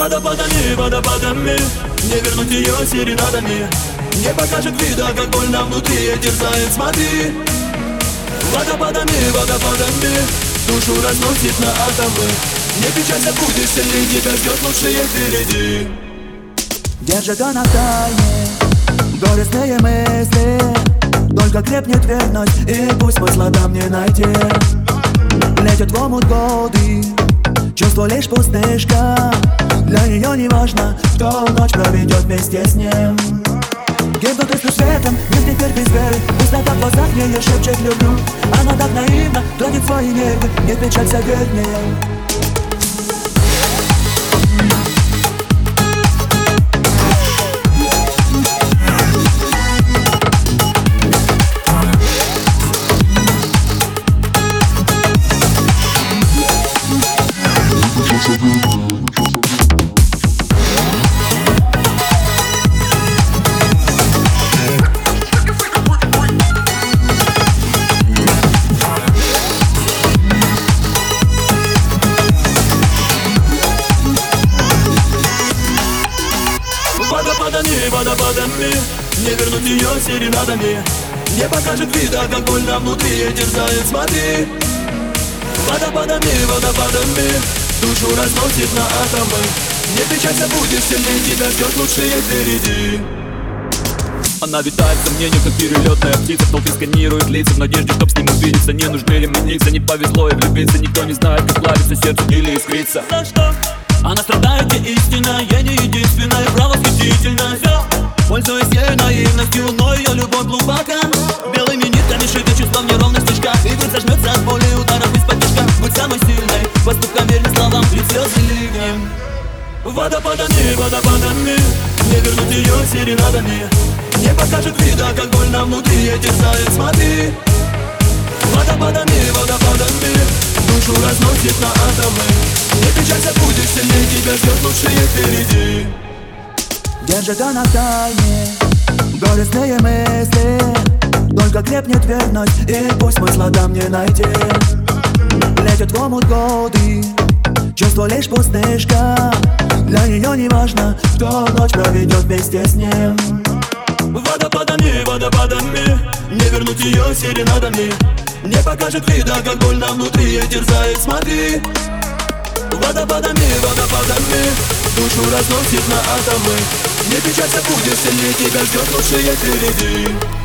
Водопадами, водопадами Не вернуть ее серенадами Не покажет вида, как больно внутри Терзает, смотри. Водопадами, водопадами Душу разносит на атомы. Не печалься, будешь сильнее Тебя ждет лучшее впереди. Держит она в тайне Горестные мысли. Только крепнет верность И пусть смысла там не найти. Летят в омут годы Чувство лишь пустышка Для нее не важно Кто ночь проведет вместе с ним. Гибнут искры светом, мир теперь без веры. Пустота в глазах ее шепчет люблю. Она так наивна, тронет свои нервы. Не печалься, вернее Водопадами, водопадами Не вернуть ее серенадами. Не покажет вида, как больно внутри Терзает, смотри. Водопадами, водопадами Душу разносит на атомы. Не печалься, будешь сильнее Тебя ждет лучшее впереди. Она витает в сомнениях, как перелетная птица. В толпе сканирует лица в надежде, чтоб с ним увидеться. Не нужны ли мне Не повезло и влюбиться. Никто не знает, как плавится сердце или искрится. За что? Она страдает, где истина Пользуясь ею наивностью, но ее любовь глубока Белыми нитками шиты чувства в неровных стежках И грудь зажмется от боли ударов из-под тяжка Будь самой сильной, поступкам верным словам Лить слезы ливнем Водопадами, водопадами Не вернуть ее серенадами Не покажет вида, как больно внутри Терзает, смотри Водопадами, водопадами Душу разносит на атомы Не печалься, будешь сильнее Тебя ждет лучшее впереди Держит она в тайне. Горестные мысли. Только крепнет верность И пусть смысла там не найти Летят в омут годы. Чувство лишь пустышка. Для нее не важно Кто ночь проведет вместе с ним. Водопадами, водопадами. Не вернуть ее серенадами. Не покажет вида, как больно внутри Терзает, смотри. Водопадами, водопадами. Душу разносит на атомы Не печалься, будешь сильнее Тебя ждет лучшее впереди